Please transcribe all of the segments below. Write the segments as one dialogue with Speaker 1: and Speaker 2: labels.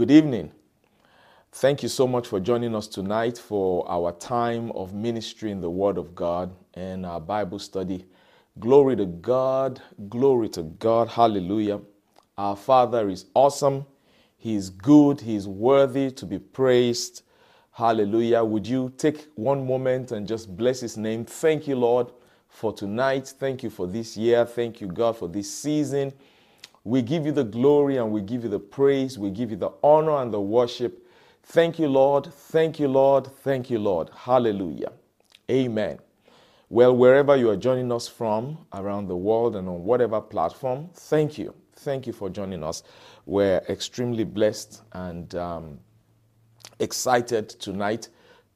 Speaker 1: Good evening. Thank you so much for joining us tonight for our time of ministry in the Word of God and our Bible study. Glory to God, glory to God, hallelujah. Our Father is awesome, He is good, He is worthy to be praised. Hallelujah. Would you take one moment and just bless His name? Thank you, Lord, for tonight. Thank you for this year. Thank you, God, for this season. We give you the glory and we give you the praise. We give you the honor and the worship. Thank you, Lord. Thank you, Lord. Thank you, Lord. Hallelujah. Amen. Well, wherever you are joining us from around the world and on whatever platform, thank you. Thank you for joining us. We're extremely blessed and um, excited tonight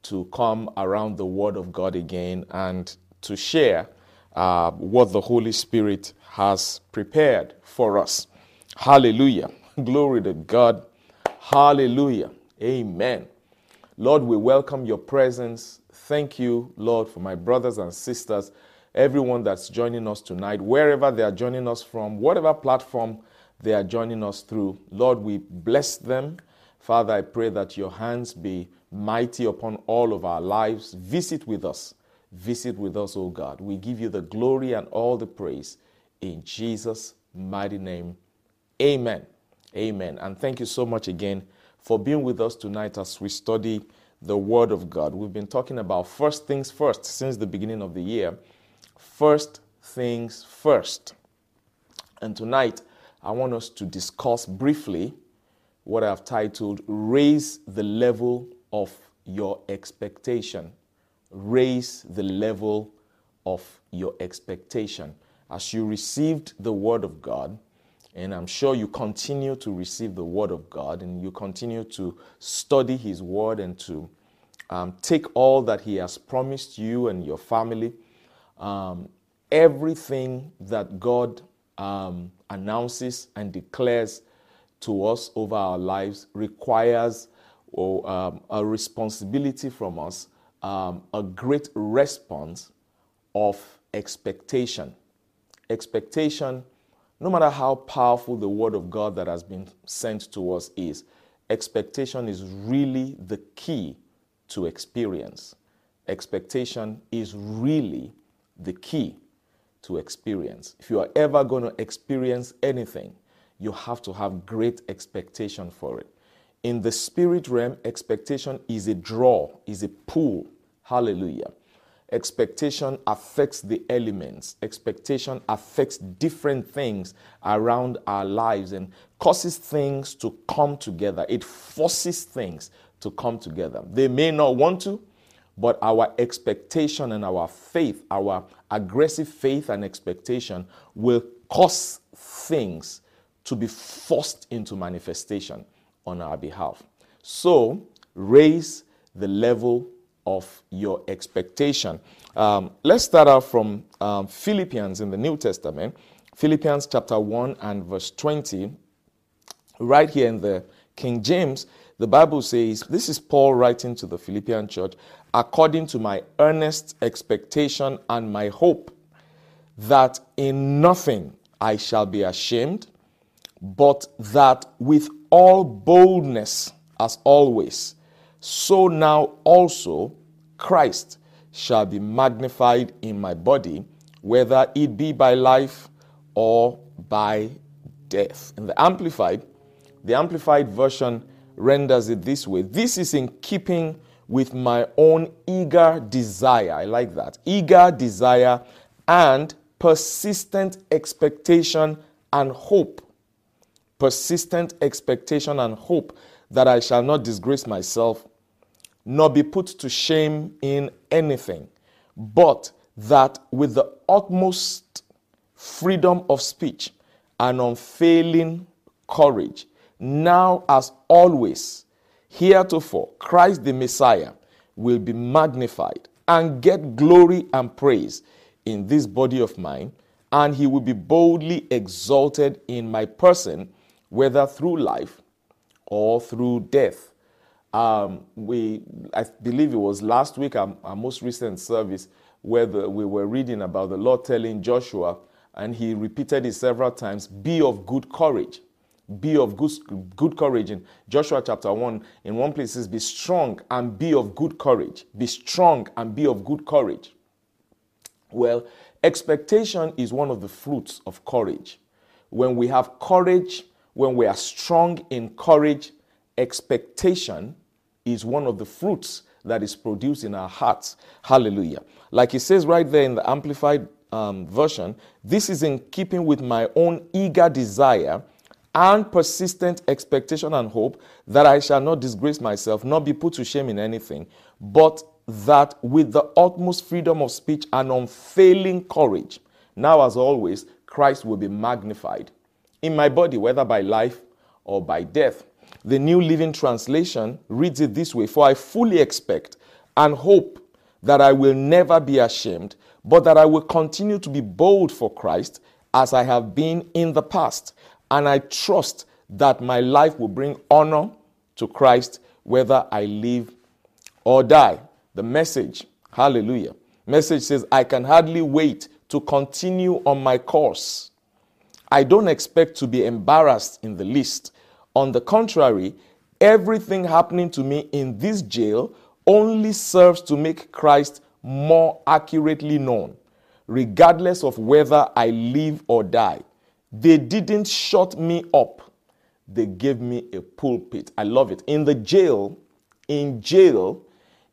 Speaker 1: to come around the Word of God again and to share uh, what the Holy Spirit has prepared for us. Hallelujah. Glory to God. Hallelujah. Amen. Lord, we welcome your presence. Thank you, Lord, for my brothers and sisters, everyone that's joining us tonight, wherever they are joining us from, whatever platform they are joining us through. Lord, we bless them. Father, I pray that your hands be mighty upon all of our lives. Visit with us. Visit with us, O God. We give you the glory and all the praise in Jesus' mighty name. Amen. Amen. And thank you so much again for being with us tonight as we study the Word of God. We've been talking about first things first since the beginning of the year. First things first. And tonight, I want us to discuss briefly what I've titled Raise the Level of Your Expectation. Raise the level of your expectation. As you received the Word of God, and I'm sure you continue to receive the Word of God and you continue to study His Word and to um, take all that He has promised you and your family. Um, everything that God um, announces and declares to us over our lives requires um, a responsibility from us, um, a great response of expectation. Expectation, no matter how powerful the word of God that has been sent to us is, expectation is really the key to experience. Expectation is really the key to experience. If you are ever going to experience anything, you have to have great expectation for it. In the spirit realm, expectation is a draw, is a pull. Hallelujah. Expectation affects the elements. Expectation affects different things around our lives and causes things to come together. It forces things to come together. They may not want to, but our expectation and our faith, our aggressive faith and expectation, will cause things to be forced into manifestation on our behalf. So, raise the level of your expectation. Um, let's start out from um, Philippians in the New Testament, Philippians chapter 1 and verse 20. Right here in the King James, the Bible says, This is Paul writing to the Philippian church, according to my earnest expectation and my hope, that in nothing I shall be ashamed but that with all boldness, as always, so now also Christ shall be magnified in my body, whether it be by life or by death. In the Amplified, the Amplified version renders it this way This is in keeping with my own eager desire. I like that. Eager desire and persistent expectation and hope persistent expectation and hope that I shall not disgrace myself, nor be put to shame in anything, but that with the utmost freedom of speech and unfailing courage, now as always, heretofore, Christ the Messiah will be magnified and get glory and praise in this body of mine, and he will be boldly exalted in my person whether through life or through death. Um, we, I believe it was last week, our, our most recent service, where the, we were reading about the Lord telling Joshua, and he repeated it several times be of good courage. be of good, good courage. In Joshua chapter 1, in one place it says, Be strong and be of good courage. Be strong and be of good courage. Well, expectation is one of the fruits of courage. When we have courage, when we are strong in courage, expectation is one of the fruits that is produced in our hearts. Hallelujah. Like it says right there in the Amplified um, Version, this is in keeping with my own eager desire and persistent expectation and hope that I shall not disgrace myself, not be put to shame in anything, but that with the utmost freedom of speech and unfailing courage, now as always, Christ will be magnified in my body, whether by life or by death. The New Living Translation reads it this way For I fully expect and hope that I will never be ashamed, but that I will continue to be bold for Christ as I have been in the past. And I trust that my life will bring honor to Christ whether I live or die. The message, hallelujah. Message says, I can hardly wait to continue on my course. I don't expect to be embarrassed in the least. On the contrary, everything happening to me in this jail only serves to make Christ more accurately known, regardless of whether I live or die. They didn't shut me up, they gave me a pulpit. I love it. In the jail, in jail,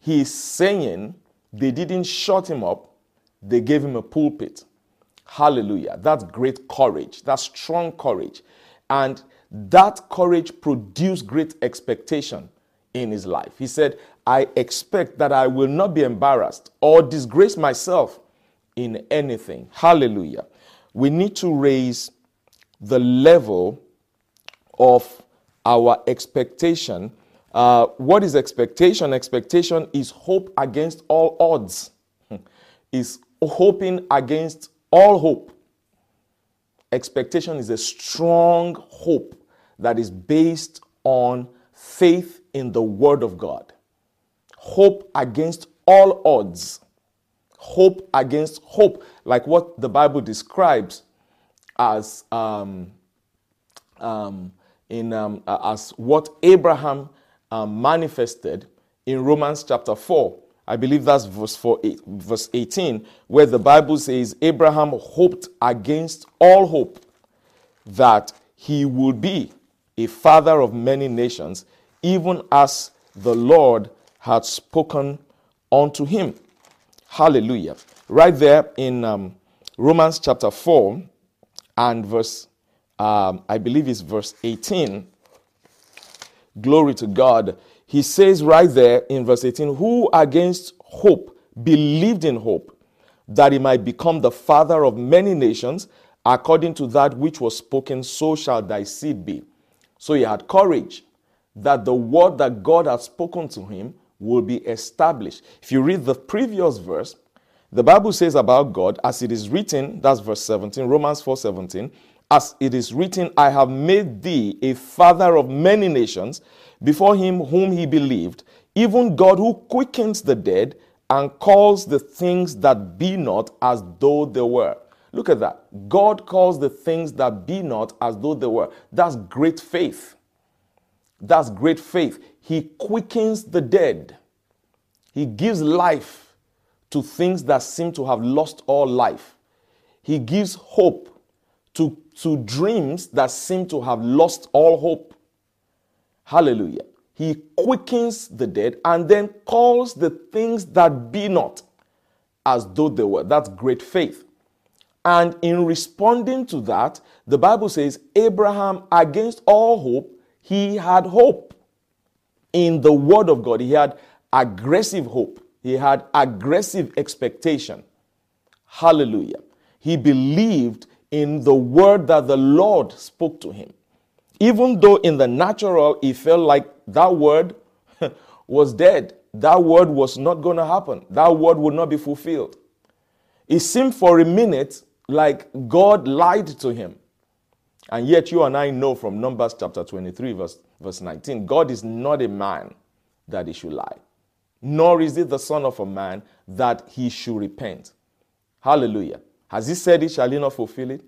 Speaker 1: he's saying they didn't shut him up, they gave him a pulpit. Hallelujah. That's great courage. That's strong courage. And that courage produced great expectation in his life. He said, I expect that I will not be embarrassed or disgrace myself in anything. Hallelujah. We need to raise the level of our expectation. Uh, what is expectation? Expectation is hope against all odds, is hoping against all hope. Expectation is a strong hope that is based on faith in the Word of God. Hope against all odds. Hope against hope, like what the Bible describes as um, um, in um, as what Abraham um, manifested in Romans chapter four. I believe that's verse, four, eight, verse 18, where the Bible says Abraham hoped against all hope that he would be a father of many nations, even as the Lord had spoken unto him. Hallelujah. Right there in um, Romans chapter 4 and verse, um, I believe it's verse 18. Glory to God. He says right there in verse 18, Who against hope believed in hope, that he might become the father of many nations, according to that which was spoken, so shall thy seed be. So he had courage that the word that God had spoken to him will be established. If you read the previous verse, the Bible says about God, as it is written, that's verse 17, Romans 4 17, as it is written, I have made thee a father of many nations before him whom he believed, even God who quickens the dead and calls the things that be not as though they were. Look at that. God calls the things that be not as though they were. That's great faith. That's great faith. He quickens the dead. He gives life to things that seem to have lost all life. He gives hope to, to dreams that seem to have lost all hope. Hallelujah. He quickens the dead and then calls the things that be not as though they were. That's great faith. And in responding to that, the Bible says, Abraham, against all hope, he had hope in the Word of God. He had aggressive hope, he had aggressive expectation. Hallelujah. He believed in the word that the Lord spoke to him. Even though in the natural he felt like that word was dead, that word was not going to happen, that word would not be fulfilled. It seemed for a minute like God lied to him. And yet, you and I know from Numbers chapter 23, verse, verse 19, God is not a man that he should lie, nor is it the Son of a man that he should repent. Hallelujah. Has he said it? Shall he not fulfill it?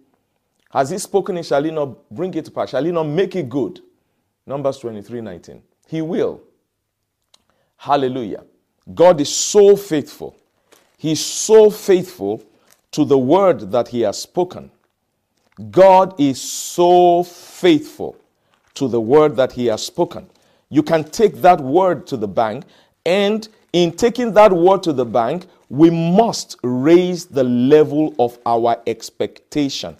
Speaker 1: Has he spoken it? Shall he not bring it to pass? Shall he not make it good? Numbers 23 19. He will. Hallelujah. God is so faithful. He's so faithful to the word that he has spoken. God is so faithful to the word that he has spoken. You can take that word to the bank, and in taking that word to the bank, we must raise the level of our expectation.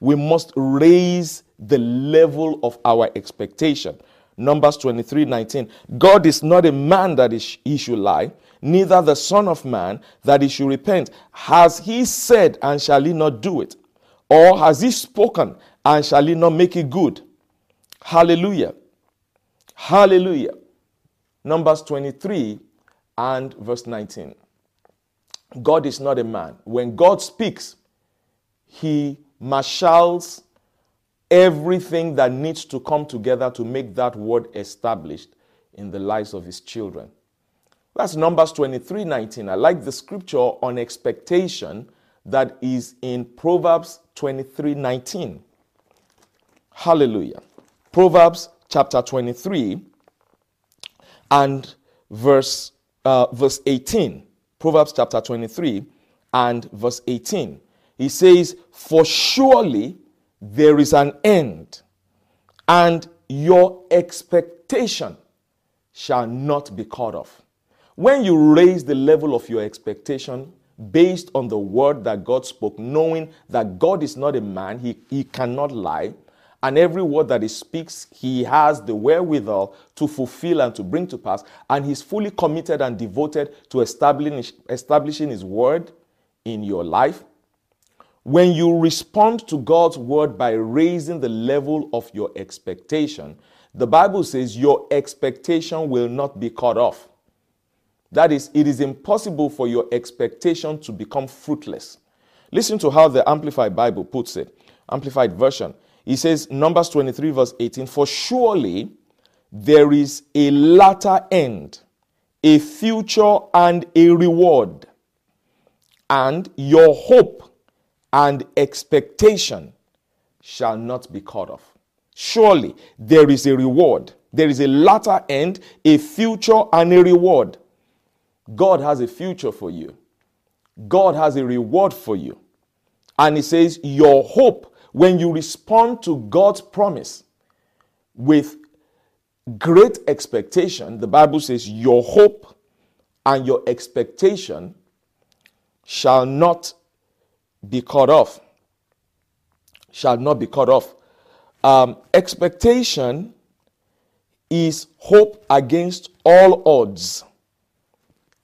Speaker 1: We must raise the level of our expectation. Numbers 23 19. God is not a man that he should lie, neither the Son of Man that he should repent. Has he said, and shall he not do it? Or has he spoken, and shall he not make it good? Hallelujah. Hallelujah. Numbers 23 and verse 19. God is not a man. When God speaks, he marshals everything that needs to come together to make that word established in the lives of his children. That's Numbers 23 19. I like the scripture on expectation that is in Proverbs 23 19. Hallelujah. Proverbs chapter 23 and verse, uh, verse 18. Proverbs chapter 23 and verse 18. He says, For surely there is an end, and your expectation shall not be cut off. When you raise the level of your expectation based on the word that God spoke, knowing that God is not a man, he, he cannot lie, and every word that he speaks, he has the wherewithal to fulfill and to bring to pass, and he's fully committed and devoted to establishing, establishing his word in your life. When you respond to God's word by raising the level of your expectation, the Bible says your expectation will not be cut off. That is, it is impossible for your expectation to become fruitless. Listen to how the Amplified Bible puts it. Amplified version. He says, Numbers 23, verse 18, For surely there is a latter end, a future and a reward, and your hope and expectation shall not be cut off. Surely there is a reward. There is a latter end, a future, and a reward. God has a future for you. God has a reward for you. And He says, Your hope, when you respond to God's promise with great expectation, the Bible says, Your hope and your expectation shall not be cut off. Shall not be cut off. Um, expectation is hope against all odds.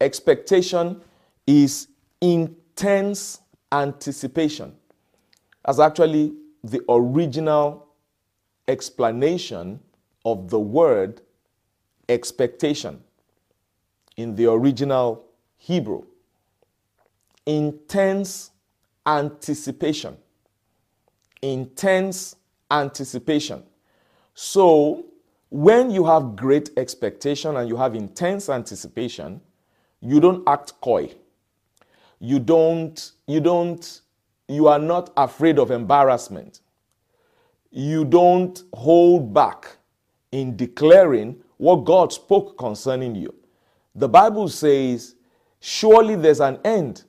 Speaker 1: Expectation is intense anticipation. That's actually the original explanation of the word expectation in the original Hebrew. Intense anticipation. Intense anticipation. So, when you have great expectation and you have intense anticipation, you don't act coy. You don't, you don't, you are not afraid of embarrassment. You don't hold back in declaring what God spoke concerning you. The Bible says, Surely there's an end,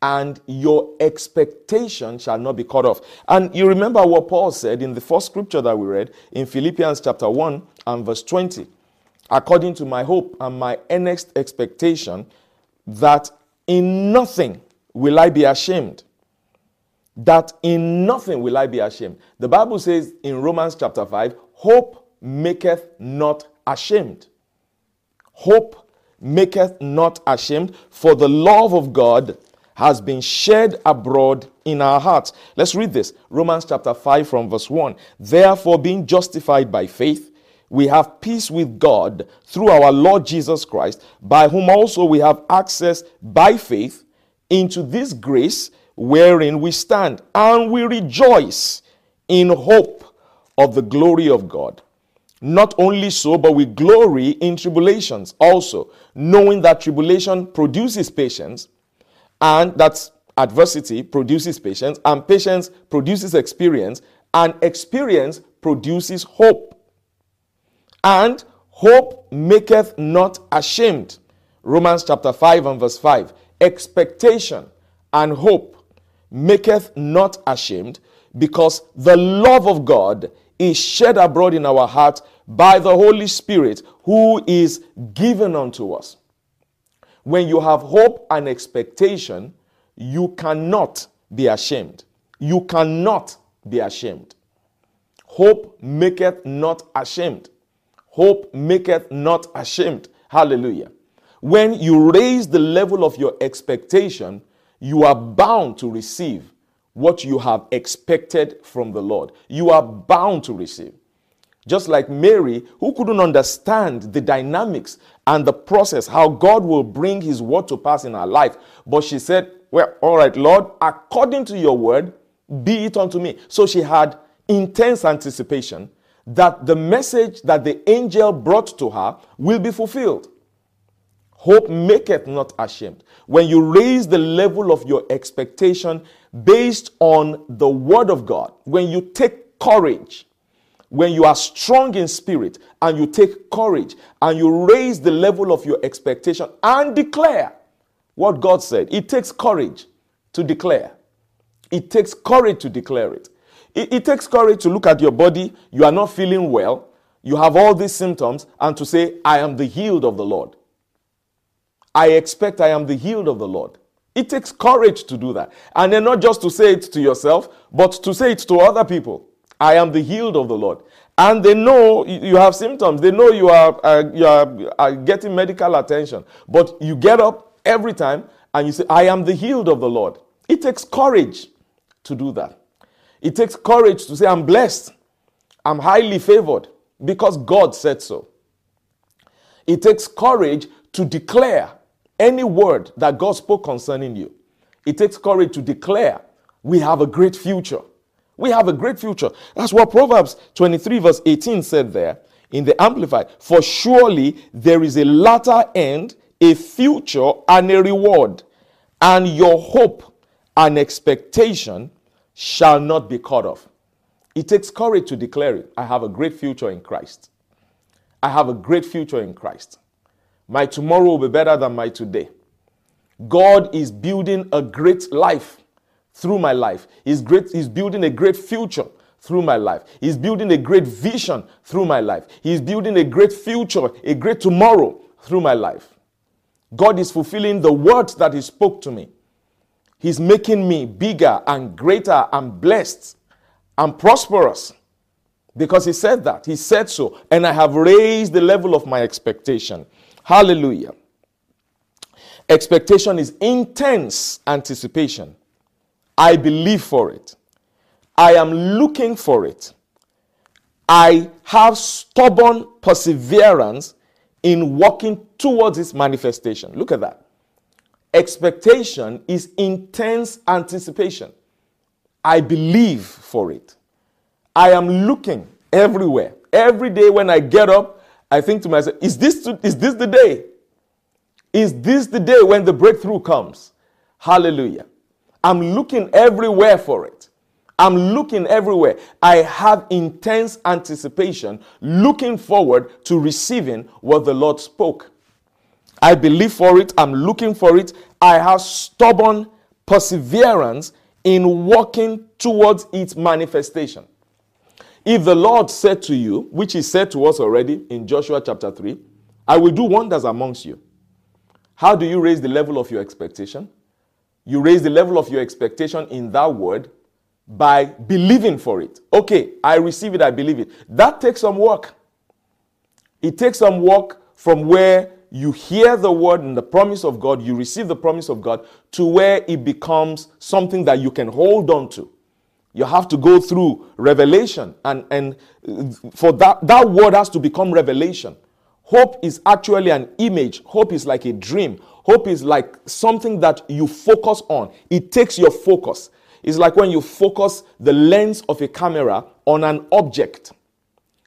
Speaker 1: and your expectation shall not be cut off. And you remember what Paul said in the first scripture that we read in Philippians chapter 1 and verse 20 according to my hope and my earnest expectation, that in nothing will I be ashamed. That in nothing will I be ashamed. The Bible says in Romans chapter 5, hope maketh not ashamed. Hope maketh not ashamed, for the love of God has been shed abroad in our hearts. Let's read this. Romans chapter 5 from verse 1. Therefore, being justified by faith, we have peace with God through our Lord Jesus Christ, by whom also we have access by faith into this grace wherein we stand, and we rejoice in hope of the glory of God. Not only so, but we glory in tribulations also, knowing that tribulation produces patience, and that adversity produces patience, and patience produces experience, and experience produces hope. And hope maketh not ashamed. Romans chapter 5 and verse 5. Expectation and hope maketh not ashamed, because the love of God is shed abroad in our hearts by the Holy Spirit who is given unto us. When you have hope and expectation, you cannot be ashamed. You cannot be ashamed. Hope maketh not ashamed. Hope maketh not ashamed. Hallelujah. When you raise the level of your expectation, you are bound to receive what you have expected from the Lord. You are bound to receive. Just like Mary, who couldn't understand the dynamics and the process, how God will bring his word to pass in her life. But she said, Well, all right, Lord, according to your word, be it unto me. So she had intense anticipation that the message that the angel brought to her will be fulfilled. Hope maketh not ashamed. When you raise the level of your expectation based on the word of God, when you take courage, when you are strong in spirit and you take courage and you raise the level of your expectation and declare what God said, it takes courage to declare. It takes courage to declare it. It, it takes courage to look at your body, you are not feeling well, you have all these symptoms, and to say, I am the healed of the Lord. I expect I am the healed of the Lord. It takes courage to do that. And then not just to say it to yourself, but to say it to other people. I am the healed of the Lord. And they know you have symptoms. They know you are, uh, you are, are getting medical attention. But you get up every time and you say, I am the healed of the Lord. It takes courage to do that. It takes courage to say, I'm blessed. I'm highly favored because God said so. It takes courage to declare any word that God spoke concerning you. It takes courage to declare, we have a great future. We have a great future. That's what Proverbs 23, verse 18 said there in the Amplified. For surely there is a latter end, a future, and a reward, and your hope and expectation shall not be cut off. It takes courage to declare it. I have a great future in Christ. I have a great future in Christ. My tomorrow will be better than my today. God is building a great life through my life. He's, great, he's building a great future through my life. He's building a great vision through my life. He's building a great future, a great tomorrow through my life. God is fulfilling the words that He spoke to me. He's making me bigger and greater and blessed and prosperous because He said that. He said so. And I have raised the level of my expectation. Hallelujah. Expectation is intense anticipation. I believe for it. I am looking for it. I have stubborn perseverance in walking towards its manifestation. Look at that. Expectation is intense anticipation. I believe for it. I am looking everywhere. Every day when I get up, I think to myself, is this, is this the day? Is this the day when the breakthrough comes? Hallelujah. I'm looking everywhere for it. I'm looking everywhere. I have intense anticipation, looking forward to receiving what the Lord spoke. I believe for it. I'm looking for it. I have stubborn perseverance in walking towards its manifestation. If the Lord said to you, which He said to us already in Joshua chapter 3, I will do wonders amongst you. How do you raise the level of your expectation? You raise the level of your expectation in that word by believing for it. Okay, I receive it, I believe it. That takes some work. It takes some work from where you hear the word and the promise of God, you receive the promise of God, to where it becomes something that you can hold on to. You have to go through revelation, and, and for that, that word has to become revelation. Hope is actually an image, hope is like a dream, hope is like something that you focus on. It takes your focus. It's like when you focus the lens of a camera on an object.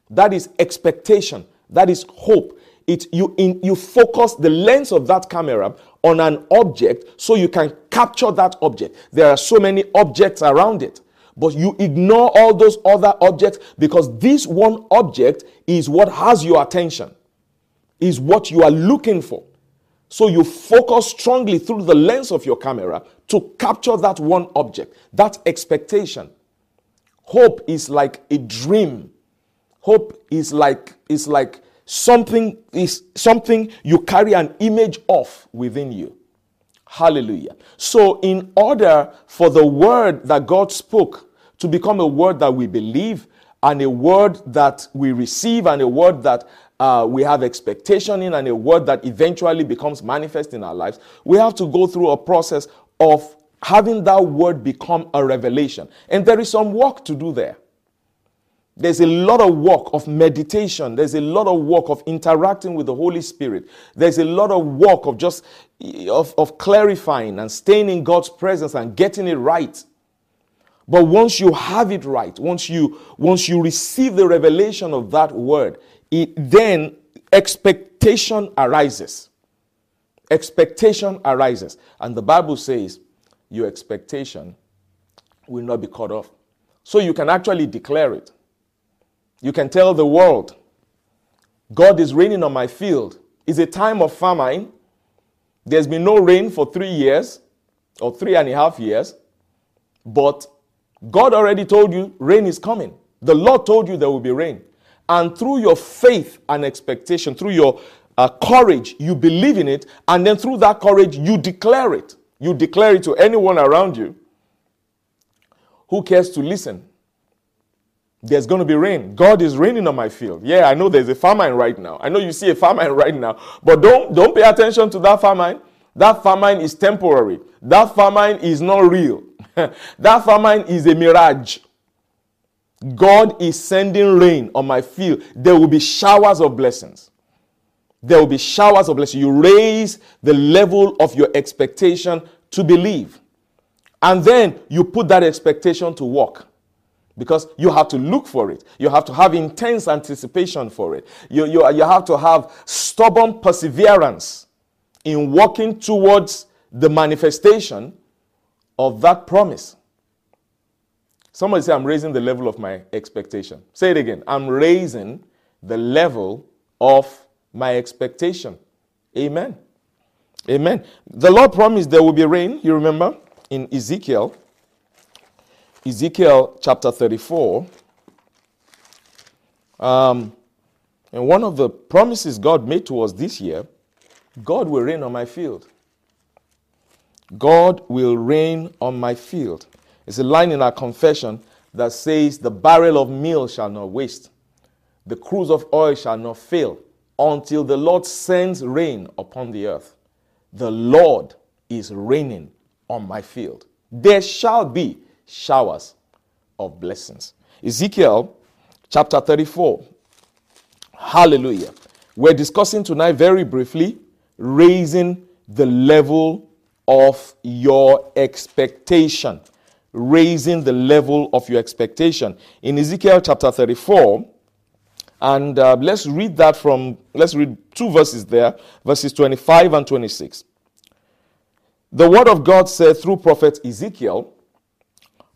Speaker 1: That is expectation, that is hope. It you in you focus the lens of that camera on an object so you can capture that object. There are so many objects around it, but you ignore all those other objects because this one object is what has your attention, is what you are looking for. So you focus strongly through the lens of your camera to capture that one object, that expectation. Hope is like a dream. Hope is like is like something is something you carry an image of within you. Hallelujah. So in order for the word that God spoke to become a word that we believe and a word that we receive and a word that uh, we have expectation in and a word that eventually becomes manifest in our lives, we have to go through a process of having that word become a revelation. And there is some work to do there. There's a lot of work of meditation. There's a lot of work of interacting with the Holy Spirit. There's a lot of work of just of, of clarifying and staying in God's presence and getting it right. But once you have it right, once you once you receive the revelation of that word, it then expectation arises. Expectation arises. And the Bible says your expectation will not be cut off. So you can actually declare it. You can tell the world, God is raining on my field. It's a time of famine. There's been no rain for three years or three and a half years. But God already told you rain is coming. The Lord told you there will be rain. And through your faith and expectation, through your uh, courage, you believe in it. And then through that courage, you declare it. You declare it to anyone around you who cares to listen. There's going to be rain. God is raining on my field. Yeah, I know there's a famine right now. I know you see a famine right now. But don't, don't pay attention to that famine. That famine is temporary. That famine is not real. that famine is a mirage. God is sending rain on my field. There will be showers of blessings. There will be showers of blessings. You raise the level of your expectation to believe. And then you put that expectation to work because you have to look for it. You have to have intense anticipation for it. You, you, you have to have stubborn perseverance in working towards the manifestation of that promise. Somebody say, I'm raising the level of my expectation. Say it again. I'm raising the level of my expectation. Amen. Amen. The Lord promised there will be rain, you remember, in Ezekiel. Ezekiel chapter 34. Um, and one of the promises God made to us this year God will rain on my field. God will rain on my field. It's a line in our confession that says, The barrel of meal shall not waste, the cruse of oil shall not fail, until the Lord sends rain upon the earth. The Lord is raining on my field. There shall be showers of blessings. Ezekiel chapter 34. Hallelujah. We're discussing tonight very briefly raising the level of your expectation. Raising the level of your expectation. In Ezekiel chapter 34, and uh, let's read that from, let's read two verses there, verses 25 and 26. The word of God said through prophet Ezekiel,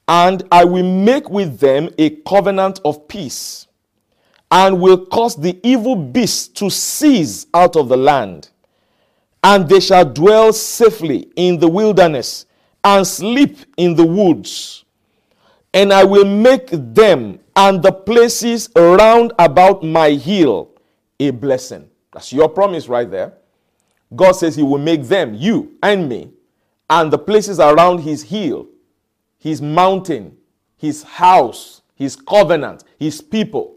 Speaker 1: and I will make with them a covenant of peace, and will cause the evil beasts to cease out of the land and they shall dwell safely in the wilderness and sleep in the woods. And I will make them and the places round about my hill a blessing. That's your promise right there. God says He will make them, you and me, and the places around His hill, His mountain, His house, His covenant, His people.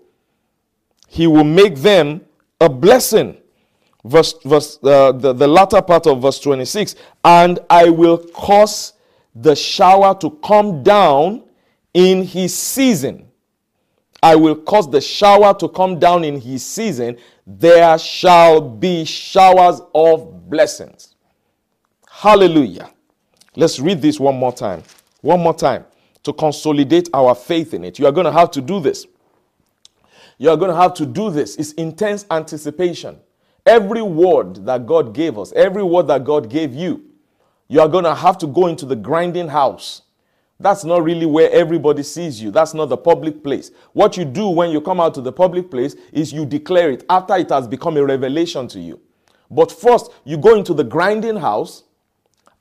Speaker 1: He will make them a blessing. Verse, verse uh, the, the latter part of verse 26 and i will cause the shower to come down in his season. I will cause the shower to come down in his season. There shall be showers of blessings. Hallelujah. Let's read this one more time one more time to consolidate our faith in it you are going to have to do this you are going to have to do this it's intense anticipation every word that God gave us, every word that God gave you, you are going to have to go into the grinding house. That's not really where everybody sees you. That's not the public place. What you do when you come out to the public place is you declare it after it has become a revelation to you. But first, you go into the grinding house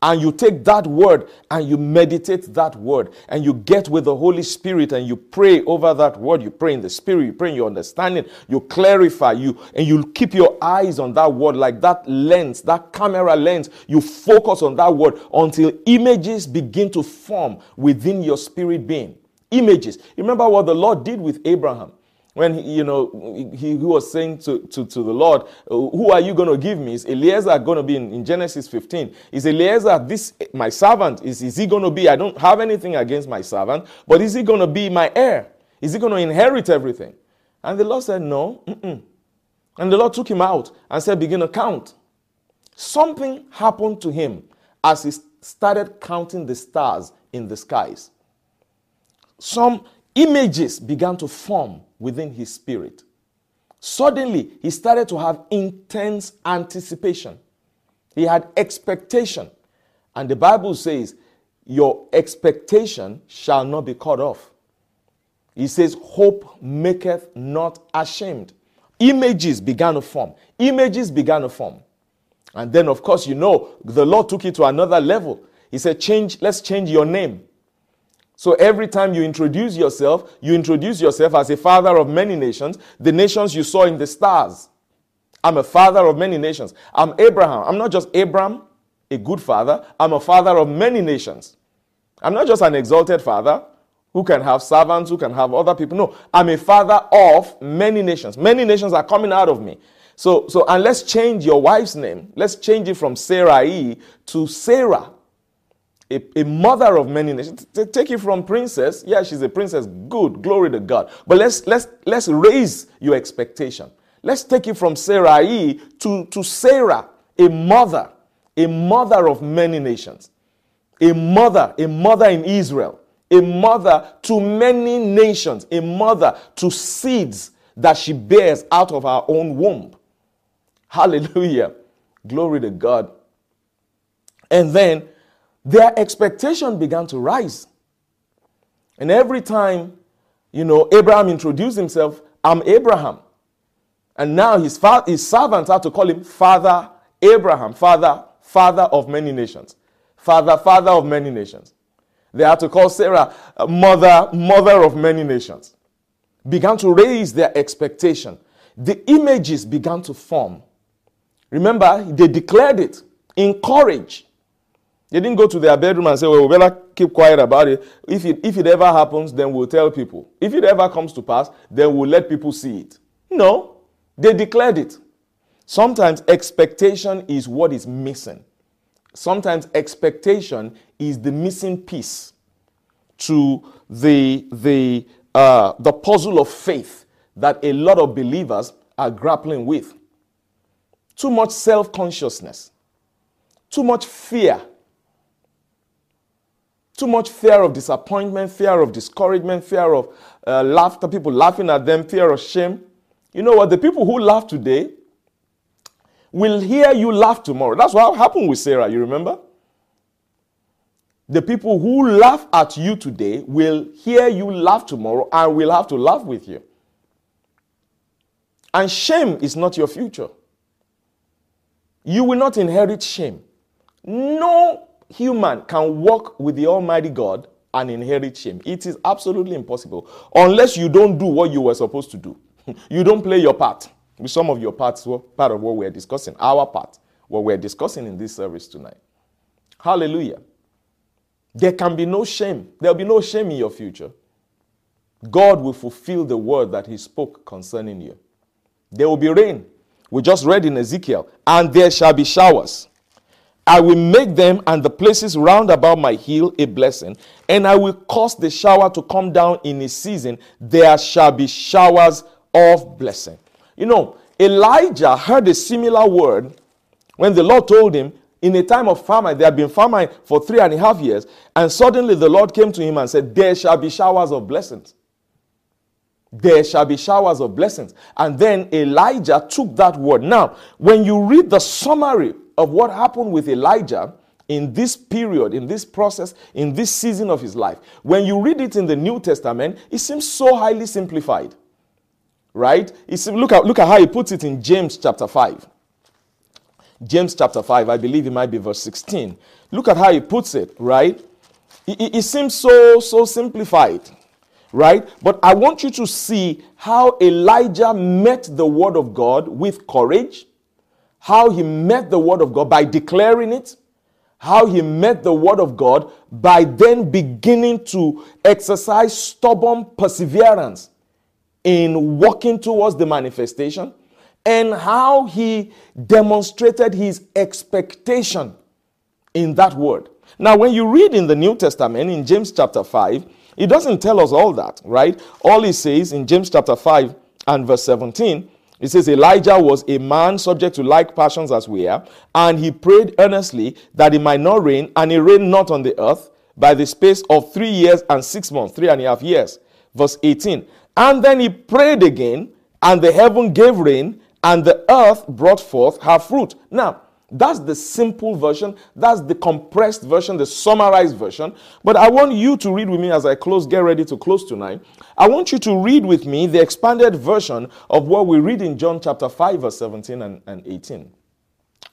Speaker 1: and you take that word and you meditate that word and you get with the Holy Spirit and you pray over that word. You pray in the Spirit, you pray in your understanding, you clarify, you and you keep your eyes on that word like that lens, that camera lens. You focus on that word until images begin to form within your spirit being. Images. Remember what the Lord did with Abraham when he, you know he, he was saying to, to, to the Lord, Who are you going to give me? Is Eliezer going to be in, in Genesis 15? Is Eliezer this my servant? Is, is he going to be? I don't have anything against my servant, but is he going to be my heir? Is he going to inherit everything? And the Lord said, No. Mm-mm. And the Lord took him out and said, Begin to count. Something happened to him as he started counting the stars in the skies. Some images began to form within his spirit. Suddenly, he started to have intense anticipation. He had expectation. And the Bible says, Your expectation shall not be cut off. He says, Hope maketh not ashamed. Images began to form. Images began to form. And then, of course, you know, the Lord took it to another level. He said, Change, let's change your name. So every time you introduce yourself, you introduce yourself as a father of many nations, the nations you saw in the stars. I'm a father of many nations. I'm Abraham. I'm not just Abram, a good father. I'm a father of many nations. I'm not just an exalted father who can have servants, who can have other people. No, I'm a father of many nations. Many nations are coming out of me. So, so and let's change your wife's name. Let's change it from Sarai to Sarah a, a mother of many nations. Take it from princess. Yeah, she's a princess. Good. Glory to God. But let's let's let's raise your expectation. Let's take it from Sarai to, to Sarah, a mother, a mother of many nations. A mother, a mother in Israel, a mother to many nations, a mother to seeds that she bears out of her own womb. Hallelujah. Glory to God. And then their expectation began to rise. And every time, you know, Abraham introduced himself, I'm Abraham. And now his, fa- his servants had to call him Father Abraham, Father, Father of many nations. Father, Father of many nations. They had to call Sarah uh, Mother, Mother of many nations. Began to raise their expectation. The images began to form. Remember, they declared it in courage. They didn't go to their bedroom and say, well, we better keep quiet about it. If it, if it ever happens, then we'll tell people. If it ever comes to pass, then we'll let people see it. No, they declared it. Sometimes expectation is what is missing. Sometimes expectation is the missing piece to the, the, uh, the puzzle of faith that a lot of believers are grappling with. Too much self consciousness, too much fear too much fear of disappointment, fear of discouragement, fear of uh, laughter, people laughing at them, fear of shame. You know what? The people who laugh today will hear you laugh tomorrow. That's what happened with Sarah, you remember? The people who laugh at you today will hear you laugh tomorrow and will have to laugh with you. And shame is not your future. You will not inherit shame. No human can walk with the Almighty God and inherit shame. It is absolutely impossible unless you don't do what you were supposed to do. you don't play your part. With some of your parts were part of what we're discussing, our part, what we're discussing in this service tonight. Hallelujah. There can be no shame. There'll be no shame in your future. God will fulfill the word that He spoke concerning you. There will be rain. We just read in Ezekiel, and there shall be showers. I will make them and the places round about my hill a blessing, and I will cause the shower to come down in a season. There shall be showers of blessing. You know, Elijah heard a similar word when the Lord told him, in a time of famine, there had been famine for three and a half years, and suddenly the Lord came to him and said, There shall be showers of blessings. There shall be showers of blessings. And then Elijah took that word. Now, when you read the summary of what happened with Elijah in this period, in this process, in this season of his life, when you read it in the New Testament, it seems so highly simplified. Right? Look, at, look at how he puts it in James chapter 5. James chapter 5, I believe it might be verse 16. Look at how he puts it, right? It, it, it seems so, so simplified right? But I want you to see how Elijah met the word of God with courage, how he met the word of God by declaring it, how he met the word of God by then beginning to exercise stubborn perseverance in walking towards the manifestation, and how he demonstrated his expectation in that word. Now, when you read in the New Testament, in James chapter 5, it doesn't tell us all that, right? All he says in James chapter 5 and verse 17, it says, Elijah was a man subject to like passions as we are, and he prayed earnestly that it might not rain, and it rained not on the earth by the space of three years and six months, three and a half years. Verse 18. And then he prayed again, and the heaven gave rain, and the earth brought forth her fruit. Now, that's the simple version. That's the compressed version, the summarized version. But I want you to read with me as I close, get ready to close tonight. I want you to read with me the expanded version of what we read in John chapter 5, verse 17 and, and 18.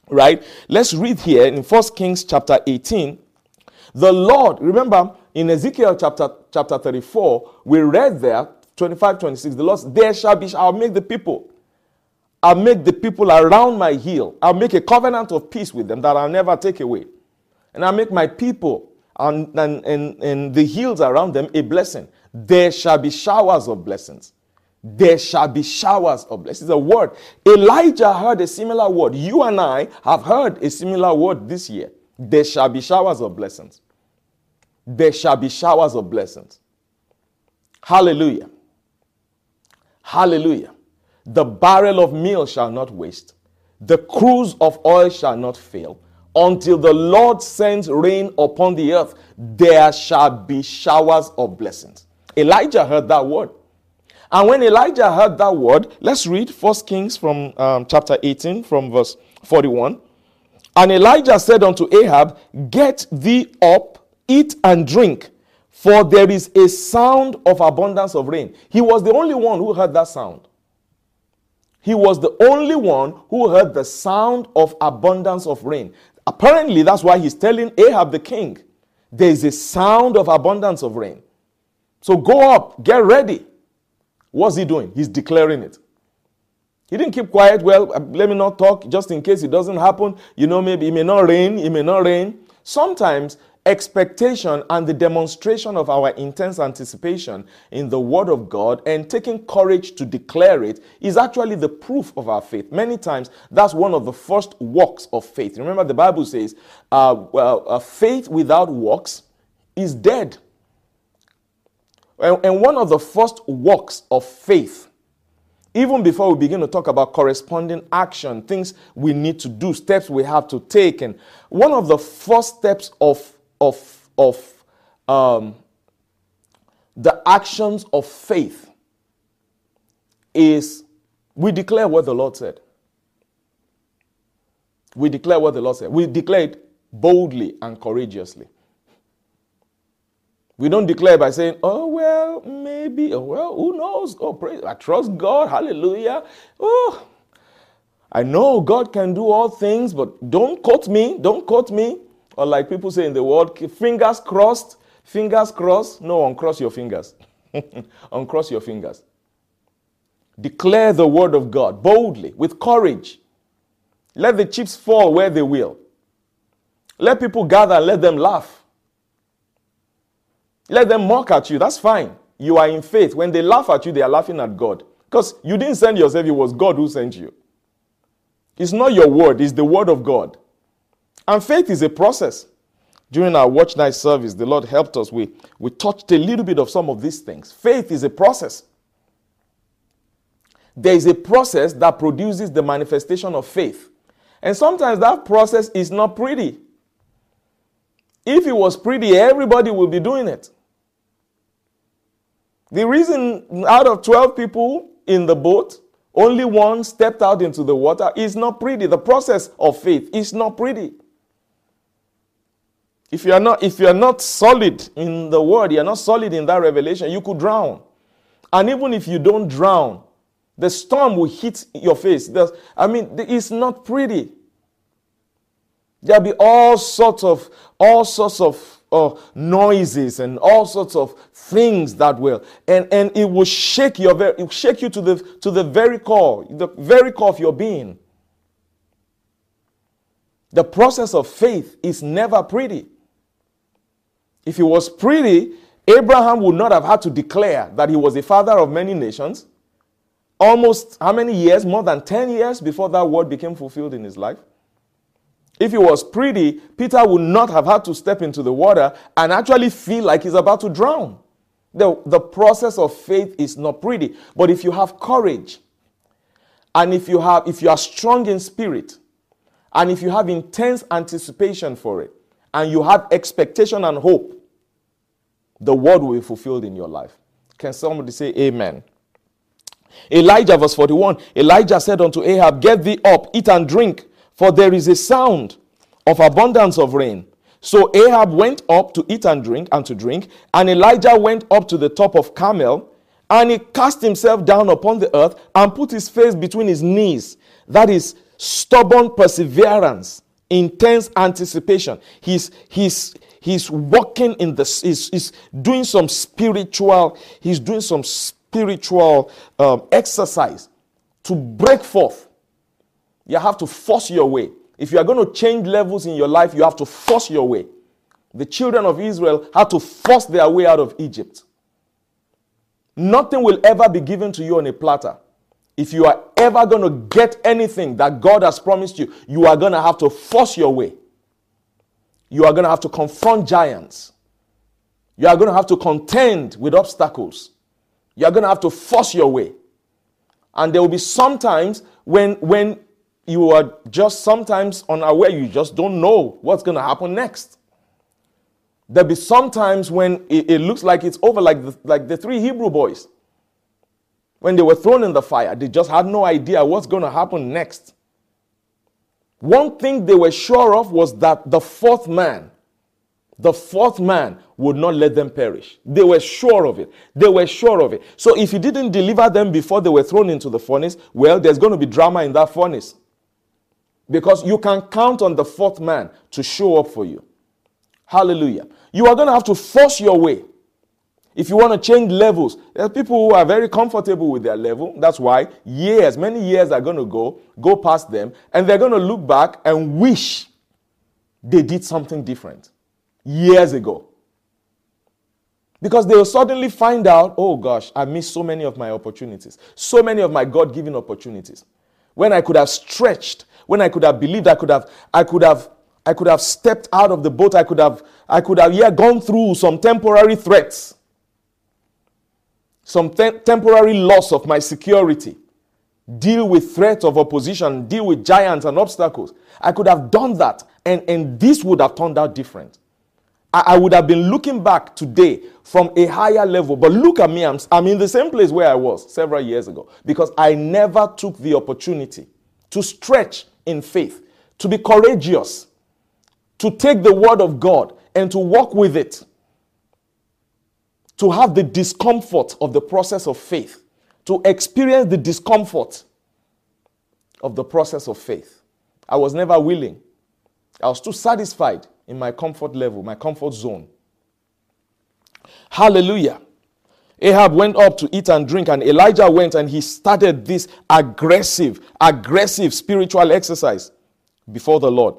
Speaker 1: Right? Let's read here in 1 Kings chapter 18. The Lord, remember in Ezekiel chapter, chapter 34, we read there, 25, 26, the Lord, there shall be, I'll make the people I'll make the people around my heel. I'll make a covenant of peace with them that I'll never take away. And I'll make my people and, and, and, and the hills around them a blessing. There shall be showers of blessings. There shall be showers of blessings. A word. Elijah heard a similar word. You and I have heard a similar word this year. There shall be showers of blessings. There shall be showers of blessings. Hallelujah. Hallelujah. The barrel of meal shall not waste, the cruse of oil shall not fail. Until the Lord sends rain upon the earth, there shall be showers of blessings. Elijah heard that word. And when Elijah heard that word, let's read First Kings from um, chapter 18, from verse 41. And Elijah said unto Ahab, Get thee up, eat and drink, for there is a sound of abundance of rain. He was the only one who heard that sound. He was the only one who heard the sound of abundance of rain. Apparently, that's why he's telling Ahab the king, there is a sound of abundance of rain. So go up, get ready. What's he doing? He's declaring it. He didn't keep quiet. Well, uh, let me not talk just in case it doesn't happen. You know, maybe it may not rain, it may not rain. Sometimes expectation and the demonstration of our intense anticipation in the Word of God and taking courage to declare it is actually the proof of our faith. Many times, that's one of the first works of faith. Remember, the Bible says, uh, well, uh, faith without works is dead. And, and one of the first works of faith even before we begin to talk about corresponding action, things we need to do, steps we have to take. And one of the first steps of of, of um, the actions of faith is we declare what the Lord said. We declare what the Lord said. We declare it boldly and courageously. We don't declare by saying, oh, well, maybe, oh, well, who knows? Oh, praise, I trust God, hallelujah. Oh, I know God can do all things, but don't quote me, don't quote me. Or like people say in the world, fingers crossed, fingers crossed. No, uncross your fingers. uncross your fingers. Declare the word of God boldly, with courage. Let the chips fall where they will. Let people gather and let them laugh. Let them mock at you. That's fine. You are in faith. When they laugh at you, they are laughing at God. Because you didn't send yourself, it was God who sent you. It's not your word, it's the word of God. And faith is a process. During our watch night service, the Lord helped us. We, we touched a little bit of some of these things. Faith is a process. There is a process that produces the manifestation of faith. And sometimes that process is not pretty. If it was pretty, everybody would be doing it. The reason out of 12 people in the boat, only one stepped out into the water is not pretty. The process of faith is not pretty. If you are not if you are not solid in the word, you are not solid in that revelation, you could drown. And even if you don't drown, the storm will hit your face. There's, I mean, it's not pretty. There'll be all sorts of all sorts of uh, noises and all sorts of things that will and and it will shake your very it shake you to the to the very core the very core of your being the process of faith is never pretty if he was pretty abraham would not have had to declare that he was the father of many nations almost how many years more than 10 years before that word became fulfilled in his life if he was pretty, Peter would not have had to step into the water and actually feel like he's about to drown. The, the process of faith is not pretty. But if you have courage, and if you have if you are strong in spirit, and if you have intense anticipation for it, and you have expectation and hope, the word will be fulfilled in your life. Can somebody say amen? Elijah, verse 41 Elijah said unto Ahab, Get thee up, eat and drink for there is a sound of abundance of rain. So Ahab went up to eat and drink and to drink, and Elijah went up to the top of Carmel, and he cast himself down upon the earth and put his face between his knees. That is stubborn perseverance, intense anticipation. He's he's he's walking in the he's, he's doing some spiritual he's doing some spiritual um, exercise to break forth you have to force your way. If you are going to change levels in your life, you have to force your way. The children of Israel had to force their way out of Egypt. Nothing will ever be given to you on a platter. If you are ever going to get anything that God has promised you, you are going to have to force your way. You are going to have to confront giants. You are going to have to contend with obstacles. You are going to have to force your way. And there will be sometimes when, when you are just sometimes unaware, you just don't know what's going to happen next. There'll be sometimes when it, it looks like it's over, like the, like the three Hebrew boys. When they were thrown in the fire, they just had no idea what's going to happen next. One thing they were sure of was that the fourth man, the fourth man would not let them perish. They were sure of it. They were sure of it. So if he didn't deliver them before they were thrown into the furnace, well, there's going to be drama in that furnace. Because you can count on the fourth man to show up for you. Hallelujah. You are going to have to force your way. If you want to change levels, there are people who are very comfortable with their level. That's why years, many years are going to go, go past them, and they're going to look back and wish they did something different years ago. Because they will suddenly find out, oh gosh, I missed so many of my opportunities, so many of my God given opportunities. When I could have stretched when I could have believed, I could have, I could have, I could have stepped out of the boat. I could have, I could have, yeah, gone through some temporary threats, some te- temporary loss of my security, deal with threats of opposition, deal with giants and obstacles. I could have done that, and, and this would have turned out different. I, I would have been looking back today from a higher level. But look at me, I'm, I'm in the same place where I was several years ago because I never took the opportunity to stretch in faith, to be courageous, to take the word of God and to walk with it, to have the discomfort of the process of faith, to experience the discomfort of the process of faith. I was never willing. I was too satisfied in my comfort level, my comfort zone. Hallelujah. Ahab went up to eat and drink, and Elijah went and he started this aggressive, aggressive spiritual exercise before the Lord.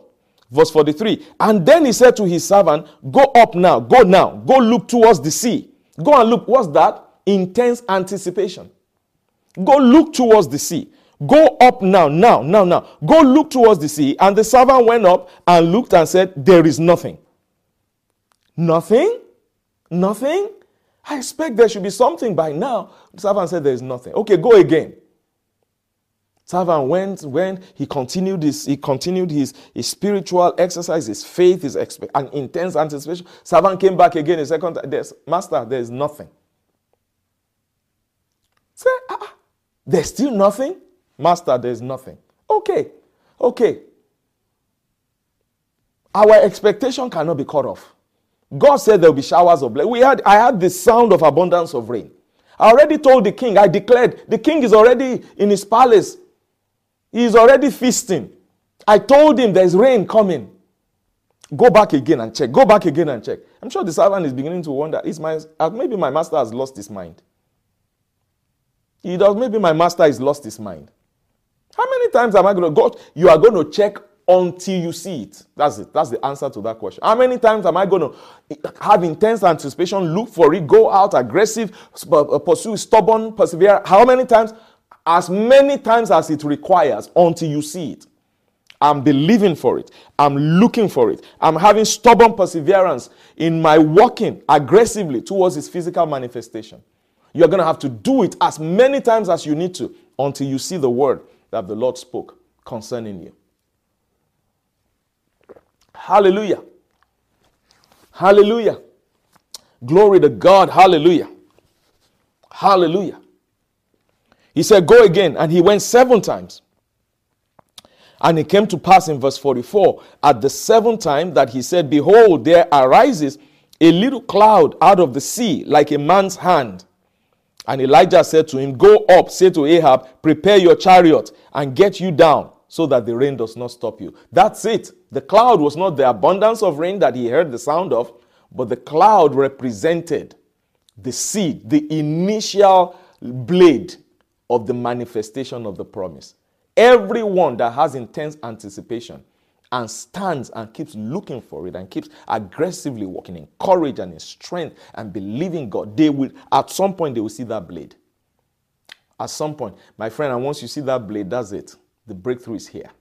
Speaker 1: Verse 43 And then he said to his servant, Go up now, go now, go look towards the sea. Go and look. What's that? Intense anticipation. Go look towards the sea. Go up now, now, now, now. Go look towards the sea. And the servant went up and looked and said, There is nothing. Nothing? Nothing? I expect there should be something by now. The servant said, There is nothing. Okay, go again. Servant went when he continued his he continued his, his spiritual exercise, his faith, his expe- an intense anticipation. Servant came back again a second. There's master, there is nothing. Say, ah, there's still nothing? Master, there's nothing. Okay, okay. Our expectation cannot be cut off. God said there will be showers of blessing. We had, I had the sound of abundance of rain. I already told the king, I declared, the king is already in his palace. He is already feasting. I told him there's rain coming. Go back again and check. Go back again and check. I'm sure the servant is beginning to wonder, is my, uh, maybe my master has lost his mind. He does, maybe my master has lost his mind. How many times am I going to go? You are going to check until you see it. That's it. That's the answer to that question. How many times am I going to have intense anticipation, look for it, go out aggressive, uh, pursue stubborn, persevere? How many times? As many times as it requires until you see it. I'm believing for it. I'm looking for it. I'm having stubborn perseverance in my walking aggressively towards its physical manifestation. You're going to have to do it as many times as you need to until you see the word that the Lord spoke concerning you. Hallelujah. Hallelujah. Glory to God. Hallelujah. Hallelujah. He said, Go again. And he went seven times. And it came to pass in verse 44 at the seventh time that he said, Behold, there arises a little cloud out of the sea like a man's hand. And Elijah said to him, Go up, say to Ahab, prepare your chariot and get you down so that the rain does not stop you. That's it. The cloud was not the abundance of rain that he heard the sound of, but the cloud represented the seed, the initial blade of the manifestation of the promise. Everyone that has intense anticipation and stands and keeps looking for it and keeps aggressively working in courage and in strength and believing God, they will, at some point, they will see that blade. At some point, my friend, and once you see that blade, that's it. The breakthrough is here.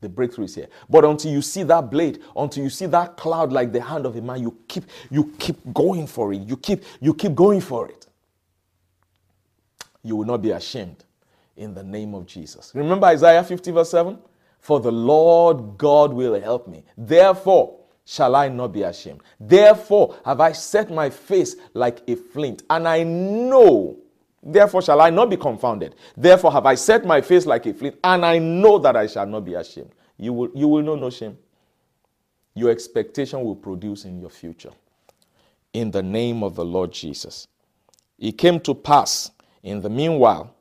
Speaker 1: The breakthrough is here. But until you see that blade, until you see that cloud like the hand of a man, you keep you keep going for it. You keep you keep going for it. You will not be ashamed in the name of Jesus. Remember Isaiah 50 verse 7? For the Lord God will help me. Therefore shall I not be ashamed. Therefore have I set my face like a flint, and I know Therefore shall I not be confounded. Therefore have I set my face like a flint, and I know that I shall not be ashamed. You will, you will know no shame. Your expectation will produce in your future. In the name of the Lord Jesus. It came to pass in the meanwhile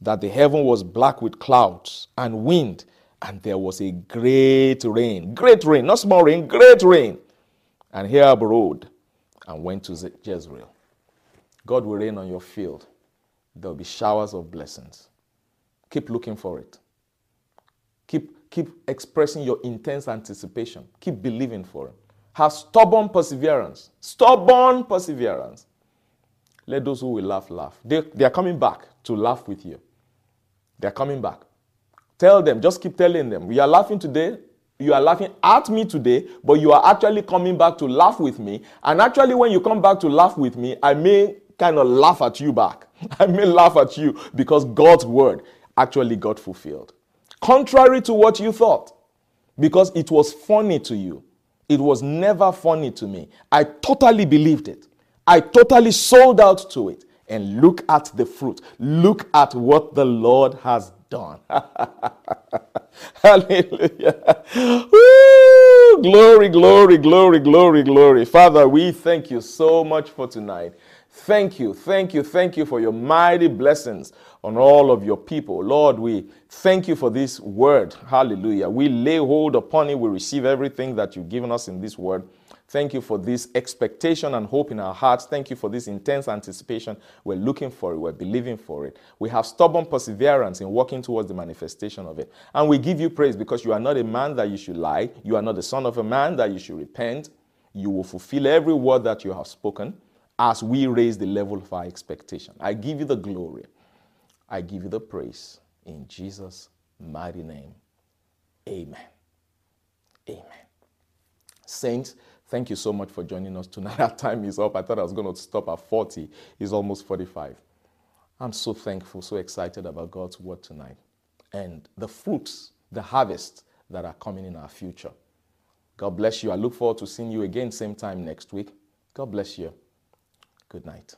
Speaker 1: that the heaven was black with clouds and wind, and there was a great rain. Great rain, not small rain, great rain. And Ahab rode and went to Jezreel. God will rain on your field there'll be showers of blessings. Keep looking for it. Keep, keep expressing your intense anticipation. Keep believing for it. Have stubborn perseverance. Stubborn perseverance. Let those who will laugh laugh. They, they are coming back to laugh with you. They are coming back. Tell them, just keep telling them, we are laughing today. You are laughing at me today, but you are actually coming back to laugh with me. And actually, when you come back to laugh with me, I may kind of laugh at you back. I may laugh at you because God's word actually got fulfilled. Contrary to what you thought, because it was funny to you. It was never funny to me. I totally believed it. I totally sold out to it. And look at the fruit. Look at what the Lord has done. Hallelujah. Woo! Glory, glory, glory, glory, glory. Father, we thank you so much for tonight. Thank you, thank you, thank you for your mighty blessings on all of your people. Lord, we thank you for this word. Hallelujah. We lay hold upon it. We receive everything that you've given us in this word. Thank you for this expectation and hope in our hearts. Thank you for this intense anticipation. We're looking for it. We're believing for it. We have stubborn perseverance in working towards the manifestation of it. And we give you praise because you are not a man that you should lie. You are not the son of a man that you should repent. You will fulfill every word that you have spoken as we raise the level of our expectation. I give you the glory. I give you the praise. In Jesus' mighty name. Amen. Amen. Saints, thank you so much for joining us tonight. Our time is up. I thought I was going to stop at 40. It's almost 45. I'm so thankful, so excited about God's word tonight and the fruits, the harvest that are coming in our future. God bless you. I look forward to seeing you again same time next week. God bless you. Good night.